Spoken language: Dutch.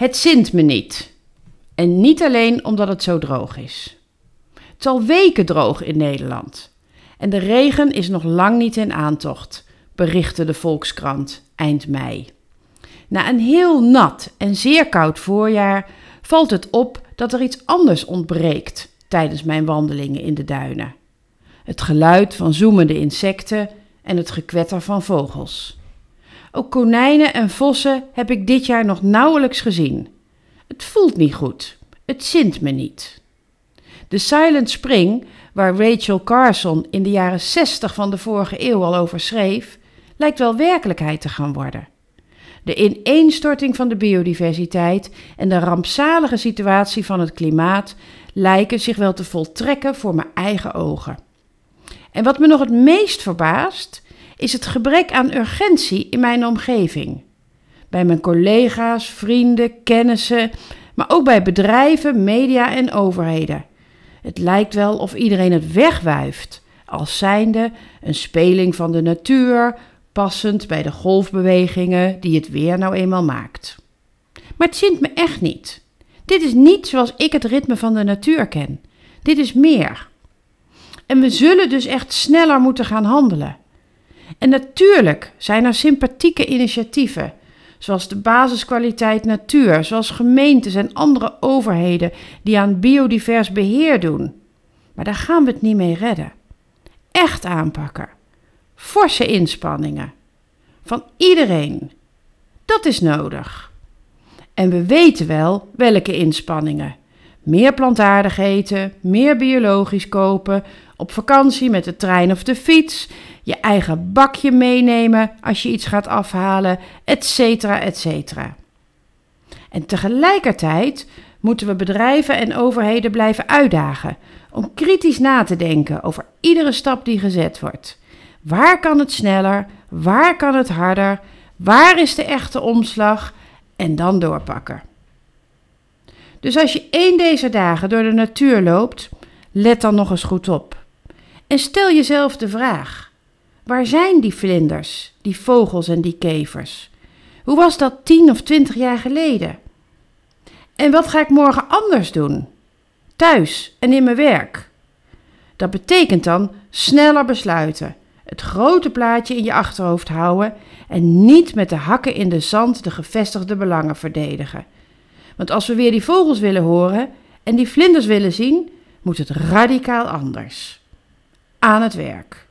Het zint me niet. En niet alleen omdat het zo droog is. Het is al weken droog in Nederland. En de regen is nog lang niet in aantocht, berichtte de Volkskrant eind mei. Na een heel nat en zeer koud voorjaar valt het op dat er iets anders ontbreekt tijdens mijn wandelingen in de duinen. Het geluid van zoemende insecten en het gekwetter van vogels. Ook konijnen en vossen heb ik dit jaar nog nauwelijks gezien. Het voelt niet goed. Het zint me niet. De Silent Spring, waar Rachel Carson in de jaren 60 van de vorige eeuw al over schreef, lijkt wel werkelijkheid te gaan worden. De ineenstorting van de biodiversiteit en de rampzalige situatie van het klimaat lijken zich wel te voltrekken voor mijn eigen ogen. En wat me nog het meest verbaast, is het gebrek aan urgentie in mijn omgeving. Bij mijn collega's, vrienden, kennissen, maar ook bij bedrijven, media en overheden. Het lijkt wel of iedereen het wegwuift, als zijnde een speling van de natuur, passend bij de golfbewegingen die het weer nou eenmaal maakt. Maar het zint me echt niet. Dit is niet zoals ik het ritme van de natuur ken. Dit is meer. En we zullen dus echt sneller moeten gaan handelen. En natuurlijk zijn er sympathieke initiatieven, zoals de basiskwaliteit natuur, zoals gemeentes en andere overheden die aan biodivers beheer doen. Maar daar gaan we het niet mee redden. Echt aanpakken. Forse inspanningen. Van iedereen. Dat is nodig. En we weten wel welke inspanningen. Meer plantaardig eten, meer biologisch kopen, op vakantie met de trein of de fiets, je eigen bakje meenemen als je iets gaat afhalen, etc. etc. En tegelijkertijd moeten we bedrijven en overheden blijven uitdagen om kritisch na te denken over iedere stap die gezet wordt. Waar kan het sneller? Waar kan het harder? Waar is de echte omslag? En dan doorpakken. Dus als je één deze dagen door de natuur loopt, let dan nog eens goed op. En stel jezelf de vraag: waar zijn die vlinders, die vogels en die kevers? Hoe was dat tien of twintig jaar geleden? En wat ga ik morgen anders doen? Thuis en in mijn werk. Dat betekent dan sneller besluiten, het grote plaatje in je achterhoofd houden en niet met de hakken in de zand de gevestigde belangen verdedigen. Want als we weer die vogels willen horen en die vlinders willen zien, moet het radicaal anders. Aan het werk.